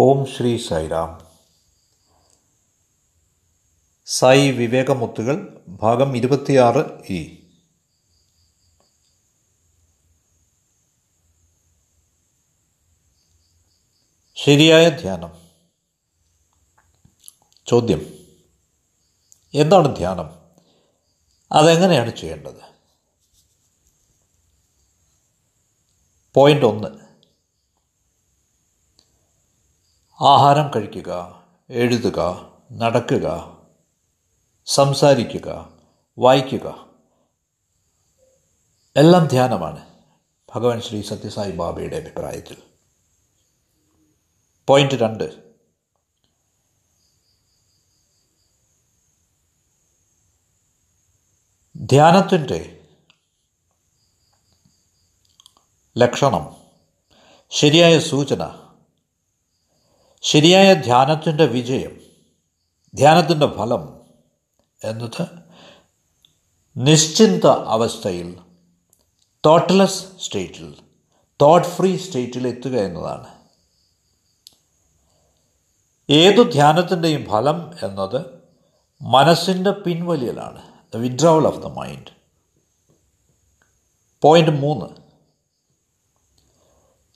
ഓം ശ്രീ സൈറാം സായി വിവേകമുത്തുകൾ ഭാഗം ഇരുപത്തിയാറ് ഇ. ശരിയായ ധ്യാനം. ചോദ്യം. എന്താണ് ധ്യാനം? അതെങ്ങനെയാണ് ചെയ്യേണ്ടത്? പോയിന്റ് ഒന്ന്. ആഹാരം കഴിക്കുക എഴുതുക നടക്കുക സംസാരിക്കുക വായിക്കുക. എല്ലാം ധ്യാനമാണ്. ഭഗവാൻ ശ്രീ സത്യസായി ബാബയുടെ അഭിപ്രായത്തിൽ. പോയിന്റ് രണ്ട്. ധ്യാനത്തിന്റെ ലക്ഷണം ശരിയായ സൂചന ശരിയായ ധ്യാനത്തിന്റെ വിജയം ധ്യാനത്തിന്റെ ഫലം എന്നത് നിശ്ചിന്ത അവസ്ഥയിൽ തോട്ട്ലെസ് സ്റ്റേറ്റിൽ തോട്ട് ഫ്രീ സ്റ്റേറ്റിൽ എത്തുക എന്നതാണ്. ഏതു ധ്യാനത്തിന്റെയും ഫലം എന്നത് മനസ്സിന്റെ പിൻവലിയലാണ് the withdrawal of the mind point മൂന്ന്.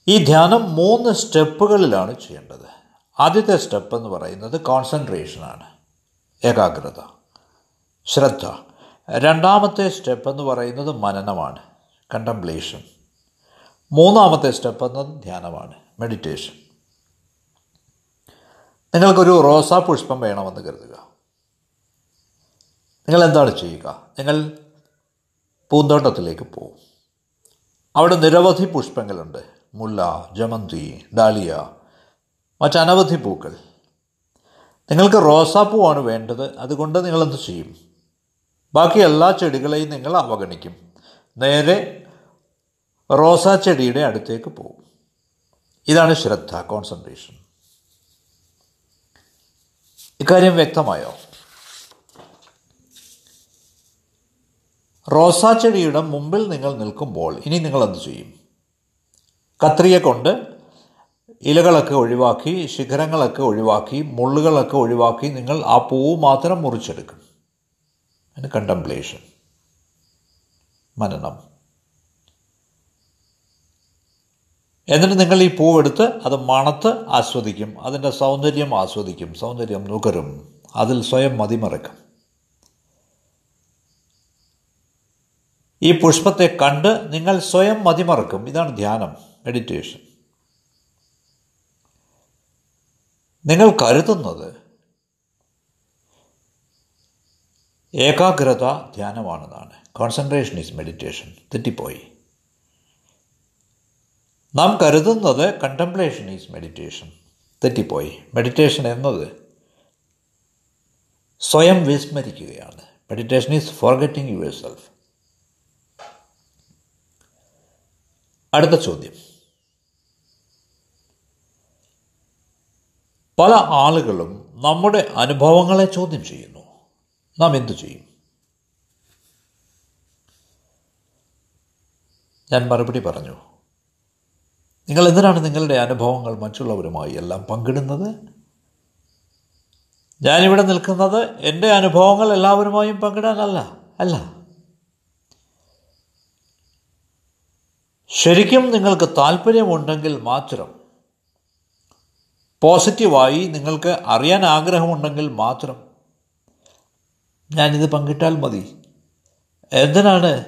ഈ ധ്യാനം മൂന്ന് സ്റ്റെപ്പുകളിലാണ് ചെയ്യേണ്ടത്. ആദ്യത്തെ സ്റ്റെപ്പ് എന്ന് പറയുന്നത് കോൺസെൻട്രേഷനാണ്. ഏകാഗ്രത. ശ്രദ്ധ. രണ്ടാമത്തെ സ്റ്റെപ്പ് എന്ന് പറയുന്നത് മനനമാണ്. കണ്ടംപ്ലേഷൻ. മൂന്നാമത്തെ സ്റ്റെപ്പ് എന്നത് ധ്യാനമാണ്. മെഡിറ്റേഷൻ. നിങ്ങൾക്കൊരു റോസാ പുഷ്പം വേണമെന്ന് കരുതുക. നിങ്ങൾ എന്താണ് ചെയ്യുക? നിങ്ങൾ പൂന്തോട്ടത്തിലേക്ക് പോകും അവിടെ നിരവധി പുഷ്പങ്ങളുണ്ട്. മുല്ല ജമന്തി ഡാലിയ മറ്റനവധി പൂക്കൾ. നിങ്ങൾക്ക് റോസാപ്പൂവാണ് വേണ്ടത്. അതുകൊണ്ട് നിങ്ങളെന്ത് ചെയ്യും? ബാക്കി എല്ലാ ചെടികളെയും നിങ്ങൾ അവഗണിക്കും. നേരെ റോസാ ചെടിയുടെ അടുത്തേക്ക് പോകും. ഇതാണ് ശ്രദ്ധ കോൺസെൻട്രേഷൻ ഇക്കാര്യം വ്യക്തമായോ? റോസാ ചെടിയുടെ മുമ്പിൽ നിങ്ങൾ നിൽക്കുമ്പോൾ ഇനി നിങ്ങൾ എന്ത് ചെയ്യും? കത്രിയെ കൊണ്ട് ഇലകളൊക്കെ ഒഴിവാക്കി ശിഖരങ്ങളൊക്കെ ഒഴിവാക്കി മുള്ളുകളൊക്കെ ഒഴിവാക്കി നിങ്ങൾ ആ പൂവ് മാത്രം മുറിച്ചെടുക്കും. അതിന് കണ്ടംപ്ലേഷൻ മനനം. എന്നിട്ട് നിങ്ങൾ ഈ പൂവെടുത്ത് അത് മണത്ത് ആസ്വദിക്കും. അതിന്റെ സൗന്ദര്യം ആസ്വദിക്കും. സൗന്ദര്യം നുകരും. അതിൽ സ്വയം മതിമറക്കും. ഈ പുഷ്പത്തെ കണ്ട് നിങ്ങൾ സ്വയം മതിമറക്കും. ഇതാണ് ധ്യാനം. മെഡിറ്റേഷൻ നിങ്ങൾ കരുതുന്നത് ഏകാഗ്രത ധ്യാനമാണെന്നാണ്. കോൺസെൻട്രേഷൻ ഈസ് മെഡിറ്റേഷൻ തെറ്റിപ്പോയി. നാം കരുതുന്നത് കണ്ടംപ്ലേഷൻ ഈസ് മെഡിറ്റേഷൻ തെറ്റിപ്പോയി. മെഡിറ്റേഷൻ എന്നത് സ്വയം വിസ്മരിക്കുകയാണ്. Meditation is forgetting yourself അടുത്ത ചോദ്യം. പല ആളുകളും നമ്മുടെ അനുഭവങ്ങളെ ചോദ്യം ചെയ്യുന്നു. നാം എന്തു ചെയ്യും? ഞാൻ മറുപടി പറഞ്ഞു. നിങ്ങൾ എന്തിനാണ് നിങ്ങളുടെ അനുഭവങ്ങൾ മറ്റുള്ളവരുമായി എല്ലാം പങ്കിടുന്നത്? ഞാനിവിടെ നിൽക്കുന്നത് എന്റെ അനുഭവങ്ങൾ എല്ലാവരുമായും പങ്കിടാനല്ല അല്ല ശരിക്കും നിങ്ങൾക്ക് താല്പര്യമുണ്ടെങ്കിൽ മാത്രം പോസിറ്റീവായി നിങ്ങൾക്ക് അറിയാൻ ആഗ്രഹമുണ്ടെങ്കിൽ മാത്രം ഞാനിത് പങ്കിട്ടാൽ മതി. എന്തിനാണ്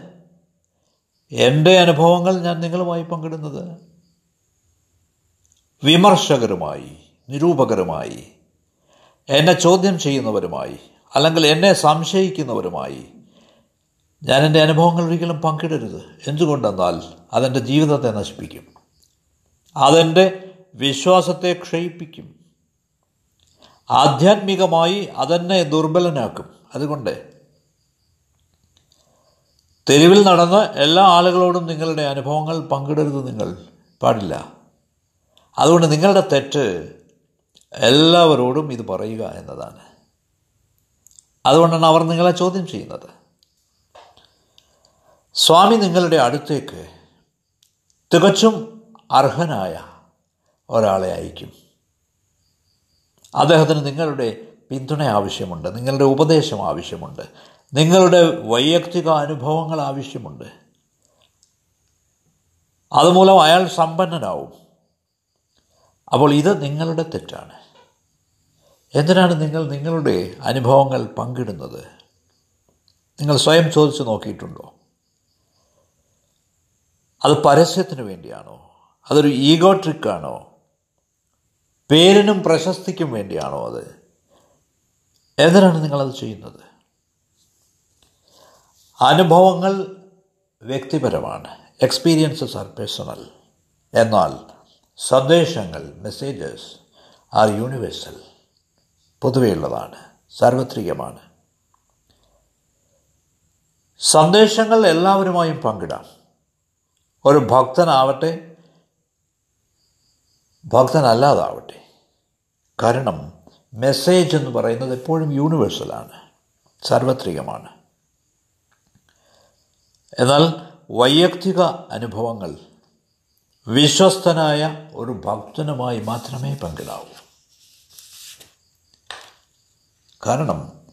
എന്റെ അനുഭവങ്ങൾ ഞാൻ നിങ്ങളുമായി പങ്കിടുന്നത്? വിമർശകരുമായി നിരൂപകരുമായി എന്നെ ചോദ്യം ചെയ്യുന്നവരുമായി അല്ലെങ്കിൽ എന്നെ സംശയിക്കുന്നവരുമായി ഞാൻ എന്റെ അനുഭവങ്ങൾ ഒരിക്കലും പങ്കിടരുത്. എന്തുകൊണ്ടെന്നാൽ അതെന്റെ ജീവിതത്തെ നശിപ്പിക്കും. അതെന്റെ വിശ്വാസത്തെ ക്ഷയിപ്പിക്കും. ആധ്യാത്മികമായി അതെന്നെ ദുർബലനാക്കും. അതുകൊണ്ട് തെരുവിൽ നടന്ന് എല്ലാ ആളുകളോടും നിങ്ങളുടെ അനുഭവങ്ങൾ പങ്കിടരുത് നിങ്ങൾ. പാടില്ല. അതുകൊണ്ട് നിങ്ങളുടെ തെറ്റ് എല്ലാവരോടും ഇത് പറയുക എന്നതാണ്. അതുകൊണ്ടാണ് അവർ നിങ്ങളെ ചോദ്യം ചെയ്യുന്നത്. സ്വാമി നിങ്ങളുടെ അടുത്തേക്ക് തികച്ചും അർഹനായ ഒരാളെ അയക്കും. അദ്ദേഹത്തിന് നിങ്ങളുടെ പിന്തുണ ആവശ്യമുണ്ട് നിങ്ങളുടെ ഉപദേശം ആവശ്യമുണ്ട് നിങ്ങളുടെ വൈയക്തിക അനുഭവങ്ങൾ ആവശ്യമുണ്ട്. അതുമൂലം അയാൾ സമ്പന്നനാവും. അപ്പോൾ ഇത് നിങ്ങളുടെ തെറ്റാണ്. എന്തിനാണ് നിങ്ങൾ നിങ്ങളുടെ അനുഭവങ്ങൾ പങ്കിടുന്നത്? നിങ്ങൾ സ്വയം ചോദിച്ചു നോക്കിയിട്ടുണ്ടോ? അത് പരസ്യത്തിന് വേണ്ടിയാണോ? അതൊരു ഈഗോ ട്രിക്കാണോ? പേരിനും പ്രശസ്തിക്കും വേണ്ടിയാണോ അത്? എന്തിനാണ് നിങ്ങളത് ചെയ്യുന്നത്? അനുഭവങ്ങൾ വ്യക്തിപരമാണ്. എക്സ്പീരിയൻസസ് ആർ പേഴ്സണൽ എന്നാൽ സന്ദേശങ്ങൾ മെസ്സേജസ് ആർ യൂണിവേഴ്സൽ പൊതുവെയുള്ളതാണ് സാർവത്രികമാണ്. സന്ദേശങ്ങൾ എല്ലാവരുമായും പങ്കിടാം. ഒരു ഭക്തനാവട്ടെ ഭക്തനല്ലാതാവട്ടെ. കാരണം മെസ്സേജ് എന്ന് പറയുന്നത് എപ്പോഴും യൂണിവേഴ്സലാണ് സാർവത്രികമാണ്. എന്നാൽ വൈയക്തിക അനുഭവങ്ങൾ വിശ്വസ്തനായ ഒരു ഭക്തനുമായി മാത്രമേ പങ്കിടാവൂ. കാരണം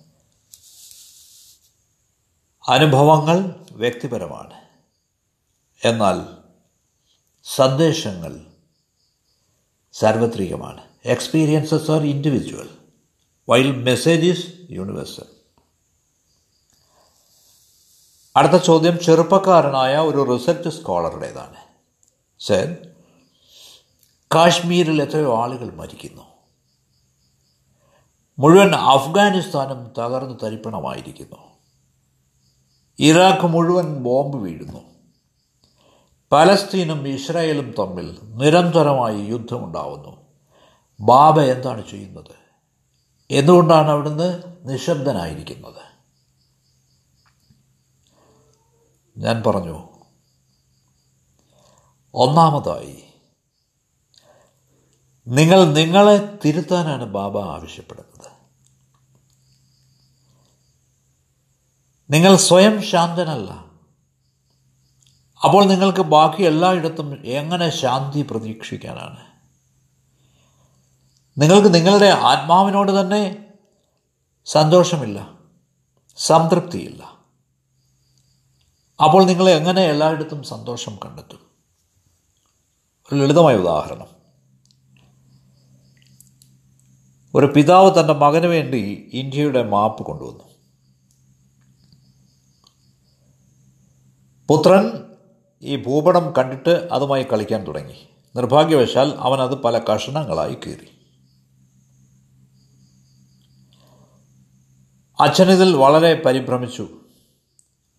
അനുഭവങ്ങൾ വ്യക്തിപരമാണ്. എന്നാൽ സന്ദേശങ്ങൾ സാർവത്രികമാണ്. Experiences are individual while message is universal അടുത്ത ചോദ്യം ചെറുപ്പക്കാരനായ ഒരു റിസർച്ച് സ്കോളറുടേതാണ്. സർ കാശ്മീരിൽ എത്രയോ ആളുകൾ മരിക്കുന്നു. മുഴുവൻ അഫ്ഗാനിസ്ഥാനും തകർന്നു തരിപ്പണമായിരിക്കുന്നു. ഇറാഖ് മുഴുവൻ ബോംബ് വീഴുന്നു. പലസ്തീനും ഇസ്രായേലും തമ്മിൽ നിരന്തരമായി യുദ്ധമുണ്ടാവുന്നു. ബാബ എന്താണ് ചെയ്യുന്നത്? എന്തുകൊണ്ടാണ് അവിടുന്ന് നിശബ്ദനായിരിക്കുന്നത്? ഞാൻ പറഞ്ഞു ഒന്നാമതായി നിങ്ങൾ നിങ്ങളെ തിരുത്താനാണ് ബാബ ആവശ്യപ്പെടുന്നത്. നിങ്ങൾ സ്വയം ശാന്തനല്ല അപ്പോൾ നിങ്ങൾക്ക് ബാക്കി എല്ലായിടത്തും എങ്ങനെ ശാന്തി പ്രതീക്ഷിക്കാനാണ്? നിങ്ങൾക്ക് നിങ്ങളുടെ ആത്മാവിനോട് തന്നെ സന്തോഷമില്ല സംതൃപ്തിയില്ല. അപ്പോൾ നിങ്ങൾ എങ്ങനെ എല്ലായിടത്തും സന്തോഷം കണ്ടെത്തും? ഒരു ലളിതമായ ഉദാഹരണം. ഒരു പിതാവ് തന്റെ മകന് വേണ്ടി ഇന്ത്യയുടെ മാപ്പ് കൊണ്ടുവന്നു. പുത്രൻ ഈ ഭൂപടം കണ്ടിട്ട് അതുമായി കളിക്കാൻ തുടങ്ങി. നിർഭാഗ്യവശാൽ അവനത് പല കഷണങ്ങളായി കീറി. അച്ഛനിതിൽ വളരെ പരിഭ്രമിച്ചു.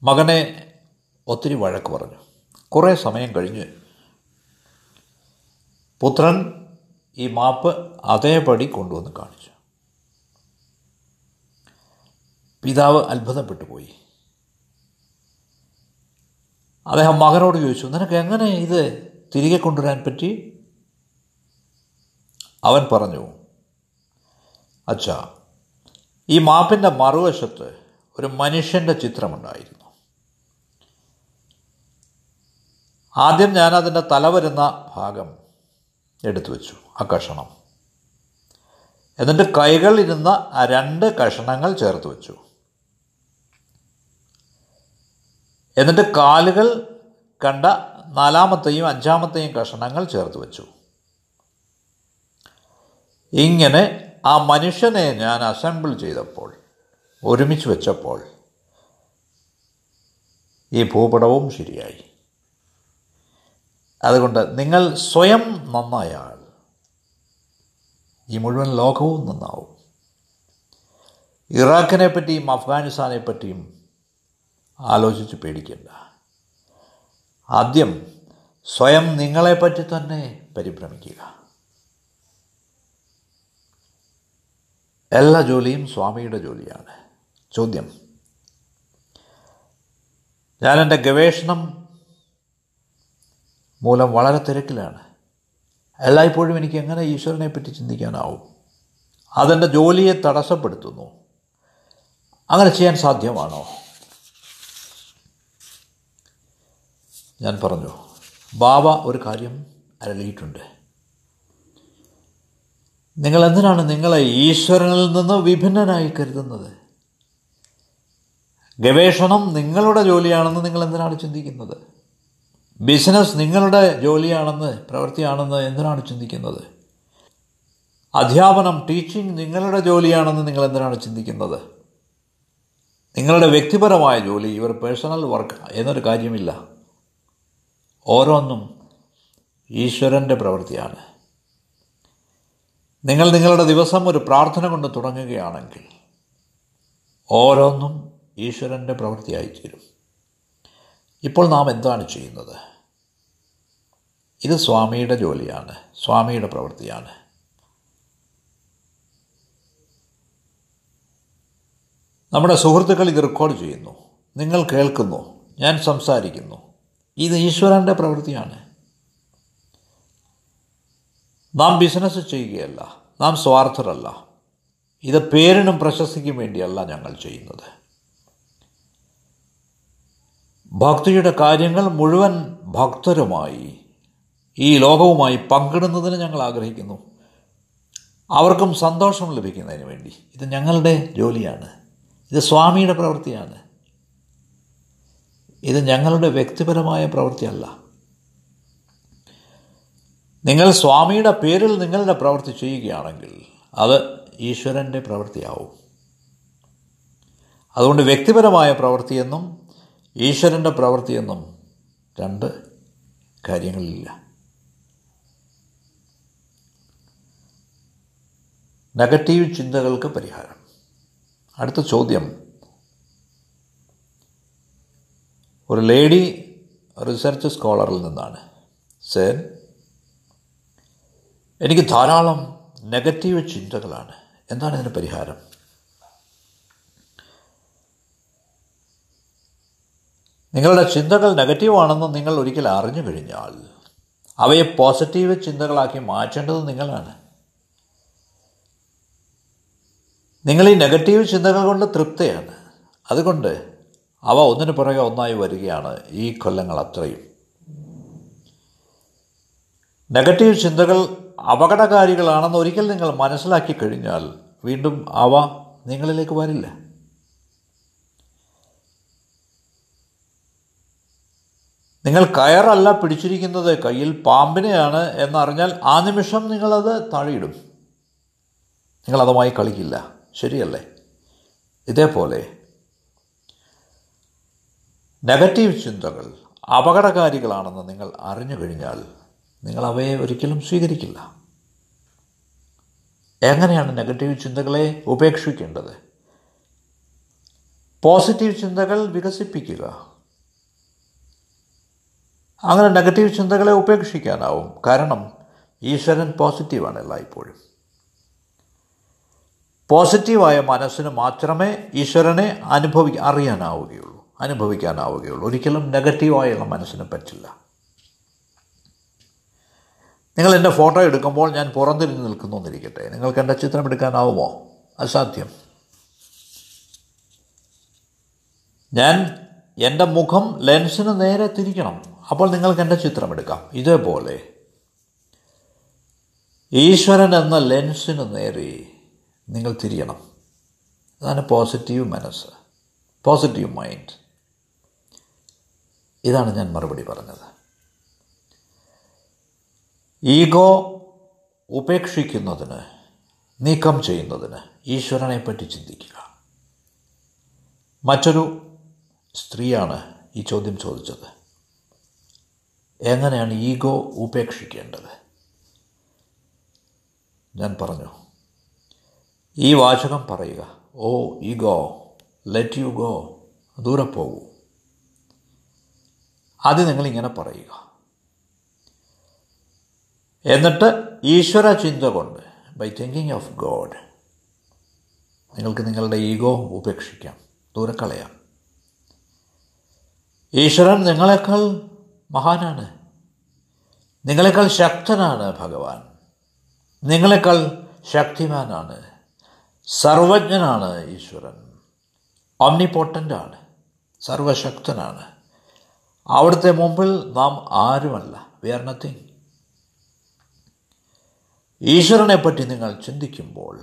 മകനെ ഒത്തിരി വഴക്ക് പറഞ്ഞു. കുറേ സമയം കഴിഞ്ഞു. പുത്രൻ ഈ മാപ്പ് അതേപടി കൊണ്ടുവന്ന് കാണിച്ചു. പിതാവ് അത്ഭുതപ്പെട്ടു പോയി. അദ്ദേഹം മകനോട് ചോദിച്ചു നിനക്ക് എങ്ങനെ ഇത് തിരികെ കൊണ്ടുവരാൻ പറ്റി? അവൻ പറഞ്ഞു അച്ഛാ ഈ മാപ്പിന്റെ മറുവശത്ത് ഒരു മനുഷ്യന്റെ ചിത്രമുണ്ടായിരുന്നു. ആദ്യം ഞാൻ അതിന്റെ തല വരുന്ന ഭാഗം എടുത്തു വെച്ചു ആ കഷണം. എന്നിട്ട് കൈകൾ ഇരുന്ന ആ രണ്ട് കഷണങ്ങൾ ചേർത്ത് വെച്ചു. എന്നിട്ട് കാലുകൾ കണ്ട നാലാമത്തെയും അഞ്ചാമത്തെയും കഷണങ്ങൾ ചേർത്ത് വെച്ചു. ഇങ്ങനെ ആ മനുഷ്യനെ ഞാൻ അസംബിൾ ചെയ്തപ്പോൾ ഒരുമിച്ച് വെച്ചപ്പോൾ ഈ ഭൂപടവും ശരിയായി. അതുകൊണ്ട് നിങ്ങൾ സ്വയം നന്നായാൽ ഈ മുഴുവൻ ലോകവും നന്നാവും. ഇറാഖിനെ പറ്റിയും അഫ്ഗാനിസ്ഥാനെ പറ്റിയും ആലോചിച്ച് പേടിക്കേണ്ട. ആദ്യം സ്വയം നിങ്ങളെപ്പറ്റി തന്നെ പരിഭ്രമിക്കുക. എല്ലാ ജോലിയും സ്വാമിയുടെ ജോലിയാണ്. ചോദ്യം. ഞാൻ എന്റെ ഗവേഷണം മൂലം വളരെ തിരക്കിലാണ്. എല്ലായ്പ്പോഴും എനിക്ക് എങ്ങനെ ഈശ്വരനെ പറ്റി ചിന്തിക്കാനാവും? അതെന്റെ ജോലിയെ തടസ്സപ്പെടുത്തുന്നു. അങ്ങനെ ചെയ്യാൻ സാധ്യമാണോ? ഞാൻ പറഞ്ഞു ബാബ ഒരു കാര്യം അരളിയിട്ടുണ്ട്. നിങ്ങൾ എന്തിനാണ് നിങ്ങളെ ഈശ്വരനിൽ നിന്ന് വിഭിന്നനായി കരുതുന്നത്? ഗവേഷണം നിങ്ങളുടെ ജോലിയാണെന്ന് നിങ്ങൾ എന്തിനാണ് ചിന്തിക്കുന്നത്? ബിസിനസ് നിങ്ങളുടെ ജോലിയാണെന്ന് പ്രവൃത്തിയാണെന്ന് എന്തിനാണ് ചിന്തിക്കുന്നത്? അധ്യാപനം ടീച്ചിങ് നിങ്ങളുടെ ജോലിയാണെന്ന് നിങ്ങൾ എന്തിനാണ് ചിന്തിക്കുന്നത്? നിങ്ങളുടെ വ്യക്തിപരമായ ജോലി ഇവർ പേഴ്സണൽ വർക്ക് എന്നൊരു കാര്യമില്ല. ഓരോന്നും ഈശ്വരന്റെ പ്രവൃത്തിയാണ്. നിങ്ങൾ നിങ്ങളുടെ ദിവസം ഒരു പ്രാർത്ഥന കൊണ്ട് തുടങ്ങുകയാണെങ്കിൽ ഓരോന്നും ഈശ്വരന്റെ പ്രവൃത്തിയായിത്തീരും. ഇപ്പോൾ നാം എന്താണ് ചെയ്യുന്നത്? ഇത് സ്വാമിയുടെ ജോലിയാണ് സ്വാമിയുടെ പ്രവൃത്തിയാണ്. നമ്മുടെ സുഹൃത്തുക്കൾ ഇത് റെക്കോർഡ് ചെയ്യുന്നു. നിങ്ങൾ കേൾക്കുന്നു ഞാൻ സംസാരിക്കുന്നു. ഇത് ഈശ്വരന്റെ പ്രവൃത്തിയാണ്. നാം ബിസിനസ് ചെയ്യുകയല്ല നാം സ്വാർത്ഥരല്ല. ഇത് പേരിനും പ്രശസ്തിക്കും വേണ്ടിയല്ല ഞങ്ങൾ ചെയ്യുന്നത്. ഭക്തിയുടെ കാര്യങ്ങൾ മുഴുവൻ ഭക്തരുമായി ഈ ലോകവുമായി പങ്കിടുന്നതിന് ഞങ്ങൾ ആഗ്രഹിക്കുന്നു. അവർക്കും സന്തോഷം ലഭിക്കുന്നതിന് വേണ്ടി. ഇത് ഞങ്ങളുടെ ജോലിയാണ്. ഇത് സ്വാമിയുടെ പ്രവൃത്തിയാണ്. ഇത് ഞങ്ങളുടെ വ്യക്തിപരമായ പ്രവൃത്തിയല്ല. നിങ്ങൾ സ്വാമിയുടെ പേരിൽ നിങ്ങളുടെ പ്രവൃത്തി ചെയ്യുകയാണെങ്കിൽ അത് ഈശ്വരന്റെ പ്രവൃത്തിയാവും. അതുകൊണ്ട് വ്യക്തിപരമായ പ്രവൃത്തിയെന്നും ഈശ്വരന്റെ പ്രവൃത്തിയെന്നും രണ്ട് കാര്യങ്ങളില്ല. നെഗറ്റീവ് ചിന്തകൾക്ക് പരിഹാരം. അടുത്ത ചോദ്യം. ഒരു ലേഡി റിസർച്ച് സ്കോളറിൽ നിന്നാണ്. സേൻ എനിക്ക് ധാരാളം നെഗറ്റീവ് ചിന്തകളാണ്. എന്താണ് ഇതിന് പരിഹാരം? നിങ്ങളുടെ ചിന്തകൾ നെഗറ്റീവാണെന്ന് നിങ്ങൾ ഒരിക്കൽ അറിഞ്ഞു കഴിഞ്ഞാൽ അവയെ പോസിറ്റീവ് ചിന്തകളാക്കി മാറ്റേണ്ടത് നിങ്ങളാണ്. നിങ്ങൾ ഈ നെഗറ്റീവ് ചിന്തകൾ കൊണ്ട് തൃപ്തയാണ്. അതുകൊണ്ട് അവ ഒന്നിനു പുറകെ ഒന്നായി വരികയാണ് ഈ കൊല്ലങ്ങൾ അത്രയും. നെഗറ്റീവ് ചിന്തകൾ അപകടകാരികളാണെന്ന് ഒരിക്കൽ നിങ്ങൾ മനസ്സിലാക്കി കഴിഞ്ഞാൽ വീണ്ടും അവ നിങ്ങളിലേക്ക് വരില്ല. നിങ്ങൾ കയറല്ല പിടിച്ചിരിക്കുന്നത് കയ്യിൽ പാമ്പിനെയാണ് എന്നറിഞ്ഞാൽ ആ നിമിഷം നിങ്ങളത് താഴെയിടും. നിങ്ങളതുമായി കളിക്കില്ല. ശരിയല്ലേ? ഇതേപോലെ നെഗറ്റീവ് ചിന്തകൾ അപകടകാരികളാണെന്ന് നിങ്ങൾ അറിഞ്ഞു കഴിഞ്ഞാൽ നിങ്ങൾ അവയെ ഒരിക്കലും സ്വീകരിക്കില്ല. എങ്ങനെയാണ് നെഗറ്റീവ് ചിന്തകളെ ഉപേക്ഷിക്കേണ്ടത്? പോസിറ്റീവ് ചിന്തകൾ വികസിപ്പിക്കുക. അങ്ങനെ നെഗറ്റീവ് ചിന്തകളെ ഉപേക്ഷിക്കാനാവും. കാരണം ഈശ്വരൻ പോസിറ്റീവാണ് എല്ലായ്പ്പോഴും. പോസിറ്റീവായ മനസ്സിന് മാത്രമേ ഈശ്വരനെ അനുഭവി അറിയാനാവുകയുള്ളൂ. അനുഭവിക്കാനാവുകയുള്ളൂ. ഒരിക്കലും നെഗറ്റീവായുള്ള മനസ്സിന് പറ്റില്ല. നിങ്ങൾ എന്റെ ഫോട്ടോ എടുക്കുമ്പോൾ ഞാൻ പുറംതിരിഞ്ഞ് നിൽക്കുന്നു എന്നിരിക്കട്ടെ നിങ്ങൾക്ക് എന്റെ ചിത്രം എടുക്കാനാവുമോ? അസാധ്യം ഞാൻ എന്റെ മുഖം ലെൻസിന് നേരെ തിരിക്കണം. അപ്പോൾ നിങ്ങൾക്ക് എന്റെ ചിത്രം എടുക്കാം. ഇതേപോലെ. ഈശ്വരൻ എന്ന ലെൻസിന് നേരെ നിങ്ങൾ തിരിയണം. അതാണ് പോസിറ്റീവ് മനസ്സ്. പോസിറ്റീവ് മൈൻഡ് ഇതാണ് ഞാൻ മറുപടി പറഞ്ഞത്. ഈഗോ ഉപേക്ഷിക്കുന്നതിന് നീക്കം ചെയ്യുന്നതിന് ഈശ്വരനെ പറ്റി ചിന്തിക്കുക. മറ്റൊരു സ്ത്രീയാണ് ഈ ചോദ്യം ചോദിച്ചത്. എങ്ങനെയാണ് ഈഗോ ഉപേക്ഷിക്കേണ്ടത്? ഞാൻ പറഞ്ഞു ഈ വാചകം പറയുക oh ego let you go ദൂരെ പോകൂ. ആദ്യം നിങ്ങളിങ്ങനെ പറയുക. എന്നിട്ട് ഈശ്വര ചിന്ത കൊണ്ട് ബൈ തിങ്കിങ് ഓഫ് ഗോഡ് നിങ്ങൾക്ക് നിങ്ങളുടെ ഈഗോ ഉപേക്ഷിക്കാം. ദൂരെ കളയാം. ഈശ്വരൻ നിങ്ങളെക്കാൾ മഹാനാണ്. നിങ്ങളെക്കാൾ ശക്തനാണ് ഭഗവാൻ. നിങ്ങളെക്കാൾ ശക്തിമാനാണ്. സർവജ്ഞനാണ് ഈശ്വരൻ. ഓംനിപോട്ടന്റാണ് സർവശക്തനാണ്. അവിടുത്തെ മുമ്പിൽ നാം ആരുമല്ല. വി ആർ നത്തിങ് ഈശ്വരനെ പറ്റി നിങ്ങൾ ചിന്തിക്കുമ്പോൾ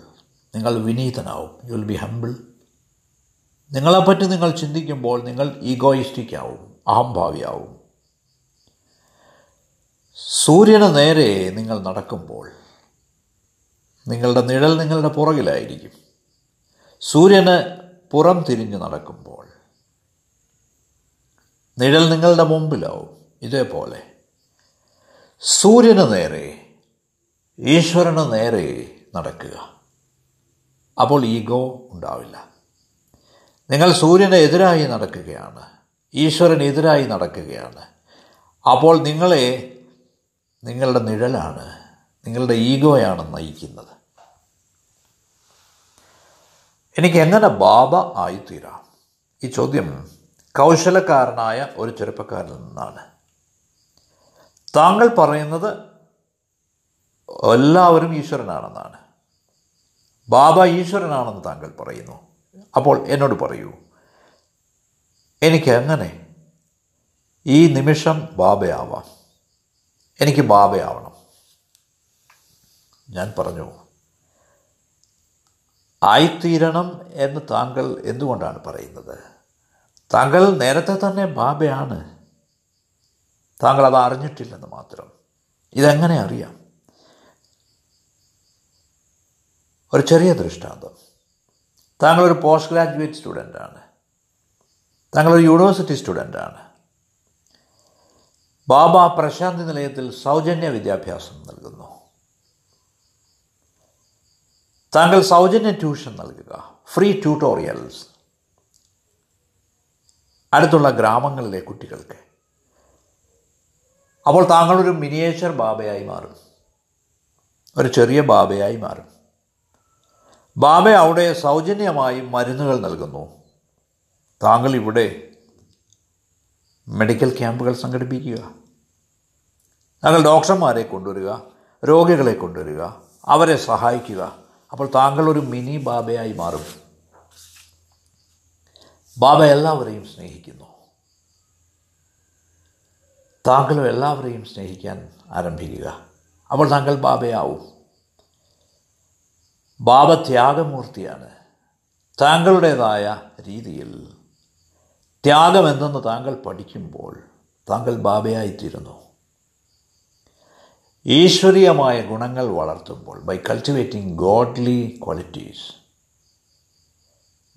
നിങ്ങൾ വിനീതനാവും. യു വിൽ ബി ഹംബിൾ നിങ്ങളെപ്പറ്റി നിങ്ങൾ ചിന്തിക്കുമ്പോൾ നിങ്ങൾ ഈഗോയിസ്റ്റിക് ആവും അഹംഭാവിയാവും. സൂര്യന് നേരെ നിങ്ങൾ നടക്കുമ്പോൾ നിങ്ങളുടെ നിഴൽ നിങ്ങളുടെ പുറകിലായിരിക്കും. സൂര്യന് പുറം തിരിഞ്ഞ് നടക്കുമ്പോൾ നിഴൽ നിങ്ങളുടെ മുമ്പിലാവും. ഇതേപോലെ. സൂര്യന് നേരെ ഈശ്വരന് നേരെ നടക്കുക. അപ്പോൾ ഈഗോ ഉണ്ടാവില്ല. നിങ്ങൾ സൂര്യന് എതിരായി നടക്കുകയാണ്. ഈശ്വരനെതിരായി നടക്കുകയാണ്. അപ്പോൾ നിങ്ങളെ നിങ്ങളുടെ നിഴലാണ് നിങ്ങളുടെ ഈഗോയാണ് നയിക്കുന്നത്. എനിക്ക് എങ്ങനെ ബാബ ആയിത്തീരാം? ഈ ചോദ്യം കൗശലക്കാരനായ ഒരു ചെറുപ്പക്കാരിൽ നിന്നാണ്. താങ്കൾ പറയുന്നത് എല്ലാവരും ഈശ്വരനാണെന്നാണ്. ബാബ ഈശ്വരനാണെന്ന് താങ്കൾ പറയുന്നു. അപ്പോൾ എന്നോട് പറയൂ എനിക്ക് എങ്ങനെ ഈ നിമിഷം ബാബയാവാം? എനിക്ക് ബാബയാവണം. ഞാൻ പറഞ്ഞു ആയിത്തീരണം എന്ന് താങ്കൾ എന്തുകൊണ്ടാണ് പറയുന്നത്? താങ്കൾ നേരത്തെ തന്നെ ബാബയാണ്. താങ്കൾ അത് അറിഞ്ഞിട്ടില്ലെന്ന് മാത്രം. ഇതെങ്ങനെ അറിയാം? ഒരു ചെറിയ ദൃഷ്ടാന്തം. താങ്കളൊരു പോസ്റ്റ് ഗ്രാജുവേറ്റ് സ്റ്റുഡന്റാണ് താങ്കളൊരു യൂണിവേഴ്സിറ്റി സ്റ്റുഡന്റാണ് ബാബ പ്രശാന്തി നിലയത്തിൽ സൗജന്യ വിദ്യാഭ്യാസം നൽകുന്നു. താങ്കൾ സൗജന്യ ട്യൂഷൻ നൽകുക. ഫ്രീ ട്യൂട്ടോറിയൽസ് അടുത്തുള്ള ഗ്രാമങ്ങളിലെ കുട്ടികൾക്ക്. അപ്പോൾ താങ്കളൊരു മിനിയേച്ചർ ബാബയായി മാറും. ഒരു ചെറിയ ബാബയായി മാറും. ബാബ അവിടെ സൗജന്യമായി മരുന്നുകൾ നൽകുന്നു. താങ്കൾ ഇവിടെ മെഡിക്കൽ ക്യാമ്പുകൾ സംഘടിപ്പിക്കുക. താങ്കൾ ഡോക്ടർമാരെ കൊണ്ടുവരിക രോഗികളെ കൊണ്ടുവരിക അവരെ സഹായിക്കുക. അപ്പോൾ താങ്കൾ ഒരു മിനി ബാബയായി മാറും. ബാബ എല്ലാവരെയും സ്നേഹിക്കുന്നു. താങ്കളും എല്ലാവരെയും സ്നേഹിക്കാൻ ആരംഭിക്കുക. അപ്പോൾ താങ്കൾ ബാബയാവും. ബാബ ത്യാഗമൂർത്തിയാണ്. താങ്കളുടേതായ രീതിയിൽ ത്യാഗം എന്തെന്ന് താങ്കൾ പഠിക്കുമ്പോൾ താങ്കൾ ബാബയായിത്തീരുന്നു. ഈശ്വരീയമായ ഗുണങ്ങൾ വളർത്തുമ്പോൾ ബൈ കൾട്ടിവേറ്റിംഗ് ഗോഡ്ലി ക്വാളിറ്റീസ്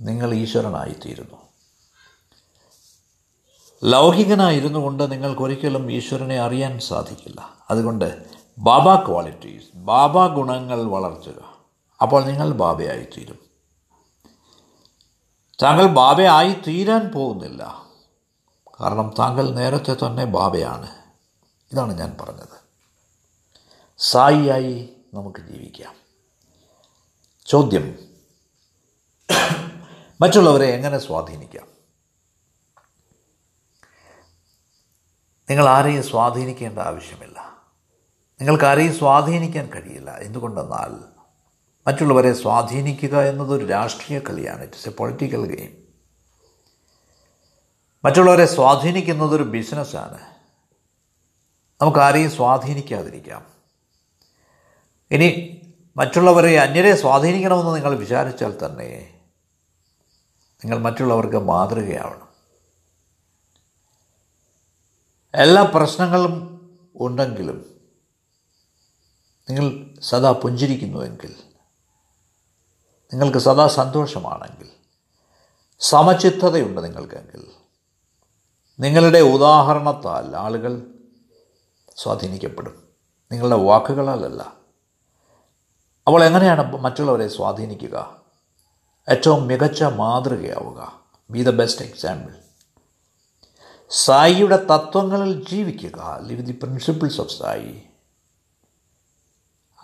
നിങ്ങൾ ഈശ്വരനായിത്തീരുന്നു. ലൗകികനായിരുന്നു കൊണ്ട് നിങ്ങൾക്കൊരിക്കലും ഈശ്വരനെ അറിയാൻ സാധിക്കില്ല. അതുകൊണ്ട് ബാബ ക്വാളിറ്റീസ് ബാബ ഗുണങ്ങൾ വളർത്തുക. അപ്പോൾ നിങ്ങൾ ബാബയായിത്തീരും. താങ്കൾ ബാബയായി തീരാൻ പോകുന്നില്ല. കാരണം താങ്കൾ നേരത്തെ തന്നെ ബാബയാണ്. ഇതാണ് ഞാൻ പറഞ്ഞത്. സായിയായി നമുക്ക് ജീവിക്കാം. ചോദ്യം. മറ്റുള്ളവരെ എങ്ങനെ സ്വാധീനിക്കാം? നിങ്ങൾ ആരെയും സ്വാധീനിക്കേണ്ട ആവശ്യമില്ല. നിങ്ങൾക്ക് ആരെയും സ്വാധീനിക്കാൻ കഴിയില്ല. എന്തുകൊണ്ടെന്നാൽ മറ്റുള്ളവരെ സ്വാധീനിക്കുക എന്നതൊരു രാഷ്ട്രീയ കളിയാണ്. ഇറ്റ്സ് എ പൊളിറ്റിക്കൽ ഗെയിം മറ്റുള്ളവരെ സ്വാധീനിക്കുന്നതൊരു ബിസിനസ്സാണ് നമുക്ക് ആരെയും സ്വാധീനിക്കാതിരിക്കാം. ഇനി മറ്റുള്ളവരെ അന്യരെ സ്വാധീനിക്കണമെന്ന് നിങ്ങൾ വിചാരിച്ചാൽ തന്നെ നിങ്ങൾ മറ്റുള്ളവർക്ക് മാതൃകയാവണം. എല്ലാ പ്രശ്നങ്ങളും ഉണ്ടെങ്കിലും നിങ്ങൾ സദാ പുഞ്ചിരിക്കുന്നുവെങ്കിൽ നിങ്ങൾക്ക് സദാ സന്തോഷമാണെങ്കിൽ സമചിത്തതയുണ്ട് നിങ്ങൾക്കെങ്കിൽ നിങ്ങളുടെ ഉദാഹരണത്താൽ ആളുകൾ സ്വാധീനിക്കപ്പെടും. നിങ്ങളുടെ വാക്കുകളാലല്ല. അവൾ എങ്ങനെയാണ് മറ്റുള്ളവരെ സ്വാധീനിക്കുക? ഏറ്റവും മികച്ച മാതൃകയാവുക. ബി ദ ബെസ്റ്റ് എക്സാമ്പിൾ സായിയുടെ തത്വങ്ങളിൽ ജീവിക്കുക live the principles of Sai.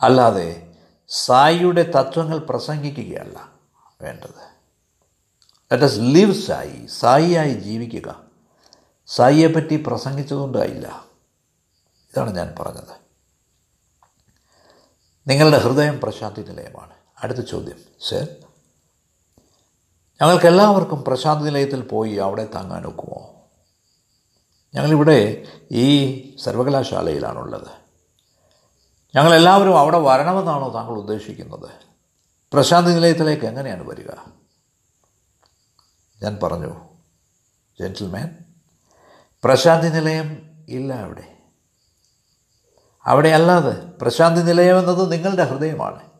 അല്ലാതെ സായിയുടെ തത്വങ്ങൾ പ്രസംഗിക്കുകയല്ല വേണ്ടത്. ലെറ്റ് എസ് ലിവ് സായി സായിയായി ജീവിക്കുക. സായിയെപ്പറ്റി പ്രസംഗിച്ചതുകൊണ്ടായില്ല. ഇതാണ് ഞാൻ പറഞ്ഞത്. നിങ്ങളുടെ ഹൃദയം പ്രശാന്തി നിലയമാണ്. അടുത്ത ചോദ്യം സർ ഞങ്ങൾക്കെല്ലാവർക്കും പ്രശാന്തി നിലയത്തിൽ പോയി അവിടെ താങ്ങാൻ ഒക്കുമോ? ഞങ്ങളിവിടെ ഈ സർവകലാശാലയിലാണുള്ളത്. ഞങ്ങളെല്ലാവരും അവിടെ വരണമെന്നാണോ താങ്കൾ ഉദ്ദേശിക്കുന്നത്? പ്രശാന്തി നിലയത്തിലേക്ക് എങ്ങനെയാണ് വരിക? ഞാൻ പറഞ്ഞു ജെന്റിൽമാൻ പ്രശാന്തി നിലയം ഇല്ല അവിടെ. അവിടെ അല്ലാതെ പ്രശാന്തി നിലയം എന്നത് നിങ്ങളുടെ ഹൃദയമാണ്.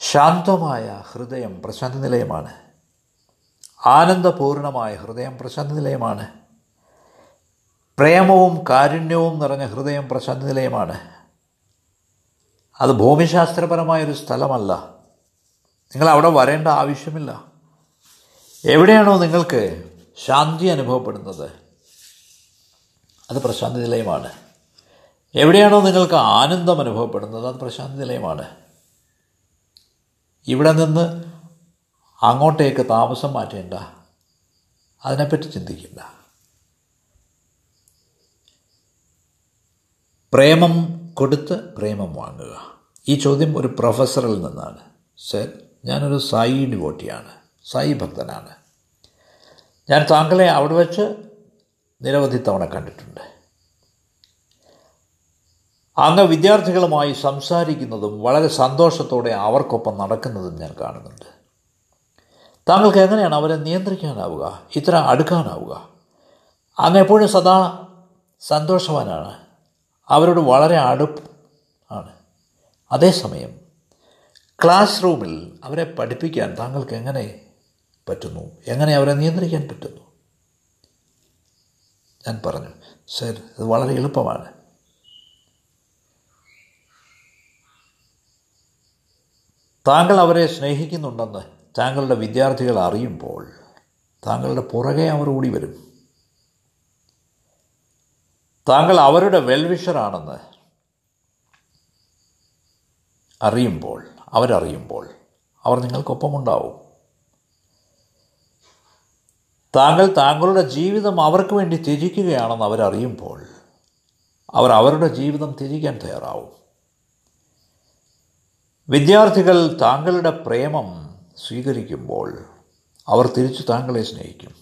ശാന്തമായ ഹൃദയം പ്രശാന്തി നിലയമാണ്. ആനന്ദപൂർണമായ ഹൃദയം പ്രശാന്തി നിലയമാണ്. പ്രേമവും കാരുണ്യവും നിറഞ്ഞ ഹൃദയം പ്രശാന്തി നിലയമാണ്. അത് ഭൂമിശാസ്ത്രപരമായൊരു സ്ഥലമല്ല. നിങ്ങൾ അവിടെ വരേണ്ട ആവശ്യമില്ല. എവിടെയാണോ നിങ്ങൾക്ക് ശാന്തി അനുഭവപ്പെടുന്നത് അത് പ്രശാന്തി നിലയമാണ്. എവിടെയാണോ നിങ്ങൾക്ക് ആനന്ദം അനുഭവപ്പെടുന്നത് അത് പ്രശാന്തി നിലയമാണ്. ഇവിടെ നിന്ന് അങ്ങോട്ടേക്ക് താമസം മാറ്റേണ്ട. അതിനെപ്പറ്റി ചിന്തിക്കണ്ട. പ്രേമം കൊടുത്ത് പ്രേമം വാങ്ങുക. ഈ ചോദ്യം ഒരു പ്രൊഫസറിൽ നിന്നാണ്. സർ ഞാനൊരു സായി ഡിവോട്ടിയാണ്. സായി ഭക്തനാണ്. ഞാൻ താങ്കളെ അവിടെ വെച്ച് നിരവധി തവണ കണ്ടിട്ടുണ്ട്. അങ്ങ് വിദ്യാർത്ഥികളുമായി സംസാരിക്കുന്നതും വളരെ സന്തോഷത്തോടെ അവർക്കൊപ്പം നടക്കുന്നതും ഞാൻ കാണുന്നുണ്ട്. താങ്കൾക്ക് എങ്ങനെയാണ് അവരെ നിയന്ത്രിക്കാനാവുക? ഇത്ര അടുക്കാനാവുക? അങ്ങ് എപ്പോഴും സദാ സന്തോഷവാനാണ്. അവരോട് വളരെ അടുപ്പ് ആണ്. അതേസമയം ക്ലാസ് റൂമിൽ അവരെ പഠിപ്പിക്കാൻ താങ്കൾക്ക് എങ്ങനെ പറ്റുന്നു? എങ്ങനെ അവരെ നിയന്ത്രിക്കാൻ പറ്റുന്നു? ഞാൻ പറഞ്ഞു സർ ഇത് വളരെ എളുപ്പമാണ്. താങ്കൾ അവരെ സ്നേഹിക്കുന്നുണ്ടെന്ന് താങ്കളുടെ വിദ്യാർത്ഥികൾ അറിയുമ്പോൾ താങ്കളുടെ പുറകെ അവർ ഓടി വരും. താങ്കൾ അവരുടെ വെൽവിഷറാണെന്ന് അറിയുമ്പോൾ അവരറിയുമ്പോൾ അവർ നിങ്ങൾക്കൊപ്പമുണ്ടാവും. താങ്കൾ താങ്കളുടെ ജീവിതം അവർക്ക് വേണ്ടി ത്യജിക്കുകയാണെന്ന് അവരറിയുമ്പോൾ അവർ അവരുടെ ജീവിതം ത്യജിക്കാൻ തയ്യാറാവും. വിദ്യാർത്ഥികൾ താങ്കളുടെ പ്രേമം സ്വീകരിക്കുമ്പോൾ അവർ തിരിച്ചു താങ്കളെ സ്നേഹിക്കും.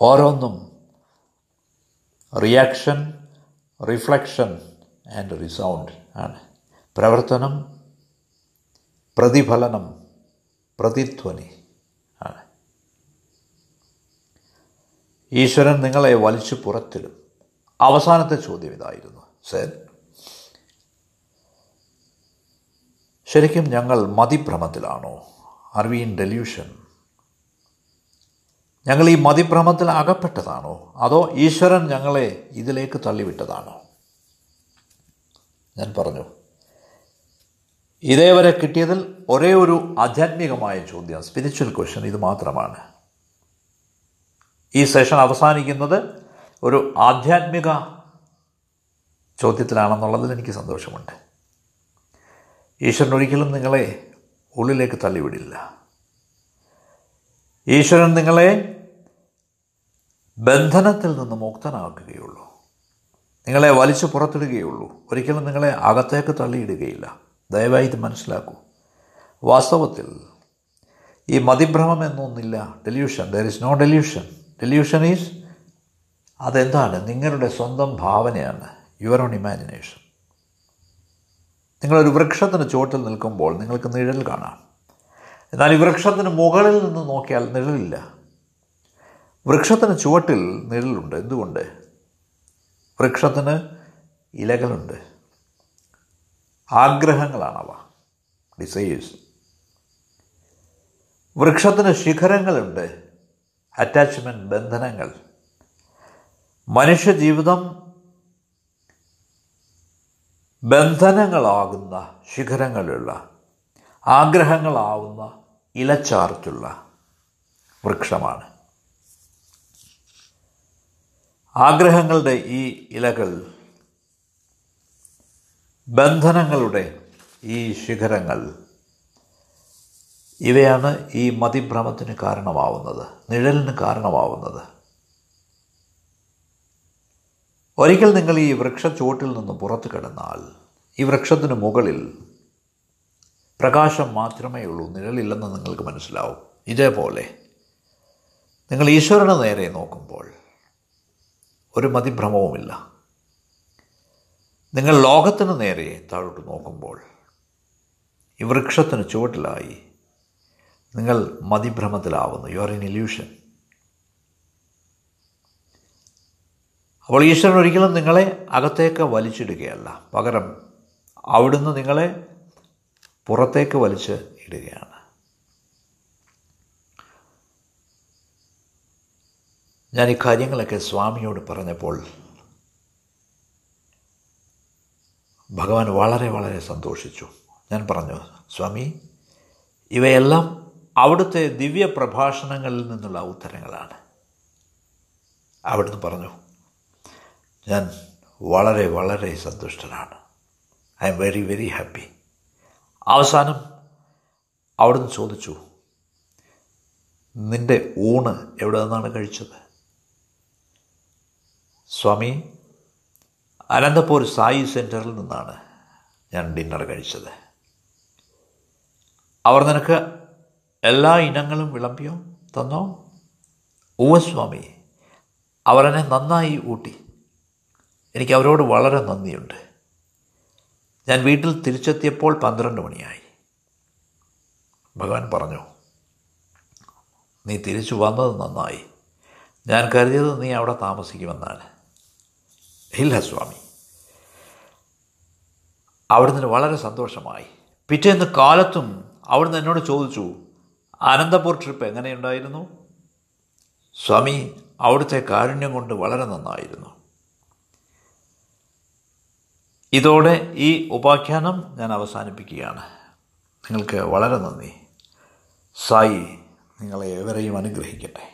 ഓരോന്നും റിയാക്ഷൻ റിഫ്ലക്ഷൻ ആൻഡ് റിസൗണ്ട് ആണ്. പ്രവർത്തനം പ്രതിഫലനം പ്രതിധ്വനി ആണ്. ഈശ്വരൻ നിങ്ങളെ വലിച്ചു പുറത്തിടും. അവസാനത്തെ ചോദ്യം ഇതായിരുന്നു സർ. ശരിക്കും ഞങ്ങൾ മതിഭ്രമത്തിലാണോ? ആർ ഡെല്യൂഷൻ ഞങ്ങൾ ഈ മതിഭ്രമത്തിൽ അകപ്പെട്ടതാണോ? അതോ ഈശ്വരൻ ഞങ്ങളെ ഇതിലേക്ക് തള്ളിവിട്ടതാണോ? ഞാൻ പറഞ്ഞു ഇതേവരെ കിട്ടിയതിൽ ഒരേ ഒരു ആധ്യാത്മികമായ ചോദ്യം സ്പിരിച്വൽ ക്വസ്റ്റ്യൻ ഇത് മാത്രമാണ്. ഈ സെഷൻ അവസാനിക്കുന്നത് ഒരു ആധ്യാത്മിക ചോദ്യത്തിലാണെന്നുള്ളതിൽ എനിക്ക് സന്തോഷമുണ്ട്. ഈശ്വരൻ ഒരിക്കലും നിങ്ങളെ ഉള്ളിലേക്ക് തള്ളിവിടില്ല. ഈശ്വരൻ നിങ്ങളെ ബന്ധനത്തിൽ നിന്ന് മുക്തനാക്കുകയുള്ളൂ. നിങ്ങളെ വലിച്ചു പുറത്തിടുകയുള്ളൂ. ഒരിക്കലും നിങ്ങളെ അകത്തേക്ക് തള്ളിയിടുകയില്ല. ദയവായി ഇത് മനസ്സിലാക്കൂ. വാസ്തവത്തിൽ ഈ മതിഭ്രമം എന്നൊന്നില്ല. Delusion there is no delusion delusion is അതെന്താണ്? നിങ്ങളുടെ സ്വന്തം ഭാവനയാണ്. യുവർ ഓൺ ഇമാജിനേഷൻ നിങ്ങളൊരു വൃക്ഷത്തിന് ചുവട്ടിൽ നിൽക്കുമ്പോൾ നിങ്ങൾക്ക് നിഴൽ കാണാം. എന്നാൽ ഈ വൃക്ഷത്തിന് മുകളിൽ നിന്ന് നോക്കിയാൽ നിഴലില്ല. വൃക്ഷത്തിന് ചുവട്ടിൽ നിഴലുണ്ട്. എന്തുകൊണ്ട്? വൃക്ഷത്തിന് ഇലകളുണ്ട്. ആഗ്രഹങ്ങളാണവ. ഡിസൈസ് വൃക്ഷത്തിന് ശിഖരങ്ങളുണ്ട്. അറ്റാച്ച്മെന്റ് ബന്ധനങ്ങൾ. മനുഷ്യജീവിതം ബന്ധനങ്ങളാകുന്ന ശിഖരങ്ങളുള്ള ആഗ്രഹങ്ങളാവുന്ന ഇലച്ചാർത്തുള്ള വൃക്ഷമാണ്. ആഗ്രഹങ്ങളുടെ ഈ ഇലകൾ ബന്ധനങ്ങളുടെ ഈ ശിഖരങ്ങൾ ഇവയാണ് ഈ മതിഭ്രമത്തിന് കാരണമാവുന്നത് നിഴലിന് കാരണമാവുന്നത്. ഒരിക്കൽ നിങ്ങൾ ഈ വൃക്ഷച്ചുവട്ടിൽ നിന്ന് പുറത്തു കിടന്നാൽ ഈ വൃക്ഷത്തിന് മുകളിൽ പ്രകാശം മാത്രമേ ഉള്ളൂ നിഴലില്ലെന്ന് നിങ്ങൾക്ക് മനസ്സിലാവും. ഇതേപോലെ നിങ്ങൾ ഈശ്വരന് നേരെ നോക്കുമ്പോൾ ഒരു മതിഭ്രമവുമില്ല. നിങ്ങൾ ലോകത്തിന് നേരെ താഴോട്ട് നോക്കുമ്പോൾ ഈ വൃക്ഷത്തിന് ചുവട്ടിലായി നിങ്ങൾ മതിഭ്രമത്തിലാവുന്നു. യു ആർ ഇൻ ഇല്യൂഷൻ അപ്പോൾ ഈശ്വരൻ ഒരിക്കലും നിങ്ങളെ അകത്തേക്ക് വലിച്ചിടുകയല്ല. പകരം അവിടുന്ന് നിങ്ങളെ പുറത്തേക്ക് വലിച്ച് ഇടുകയാണ്. ഞാൻ ഈ കാര്യങ്ങളൊക്കെ സ്വാമിയോട് പറഞ്ഞപ്പോൾ ഭഗവാൻ വളരെ വളരെ സന്തോഷിച്ചു. ഞാൻ പറഞ്ഞു സ്വാമി ഇവയെല്ലാം അവിടുത്തെ ദിവ്യ പ്രഭാഷണങ്ങളിൽ നിന്നുള്ള ഉത്തരങ്ങളാണ്. അവിടുന്ന് പറഞ്ഞു ഞാൻ വളരെ വളരെ സന്തുഷ്ടനാണ്. I am very very happy. അവസാനം അവിടുന്ന് ചോദിച്ചു നിന്റെ ഊണ് എവിടെ നിന്നാണ് കഴിച്ചത്? സ്വാമി അനന്തപൂർ സായി സെന്ററിൽ നിന്നാണ് ഞാൻ ഡിന്നർ കഴിച്ചത്. അവർ നിനക്ക് എല്ലാ ഇനങ്ങളും വിളമ്പിയോ തന്നോ? ഉവസ്വാമി അവരനെ നന്നായി ഊട്ടി. എനിക്ക് അവരോട് വളരെ നന്ദിയുണ്ട്. ഞാൻ വീട്ടിൽ തിരിച്ചെത്തിയപ്പോൾ പന്ത്രണ്ട് മണിയായി. ഭഗവാൻ പറഞ്ഞു നീ തിരിച്ചു വന്നത് നന്നായി. ഞാൻ കരുതിയത് നീ അവിടെ താമസിക്കുമെന്നാണ്. ഇല്ല സ്വാമി. അവിടുന്ന് വളരെ സന്തോഷമായി. പിറ്റേന്ന് കാലത്തും അവിടുന്ന് എന്നോട് ചോദിച്ചു അനന്തപൂർ ട്രിപ്പ് എങ്ങനെയുണ്ടായിരുന്നു? സ്വാമി അവിടുത്തെ കാരുണ്യം കൊണ്ട് വളരെ നന്നായിരുന്നു. ഇതോടെ ഈ ഉപാഖ്യാനം ഞാൻ അവസാനിപ്പിക്കുകയാണ്. നിങ്ങൾക്ക് വളരെ നന്ദി. സായി നിങ്ങളെ ഏവരെയും അനുഗ്രഹിക്കട്ടെ.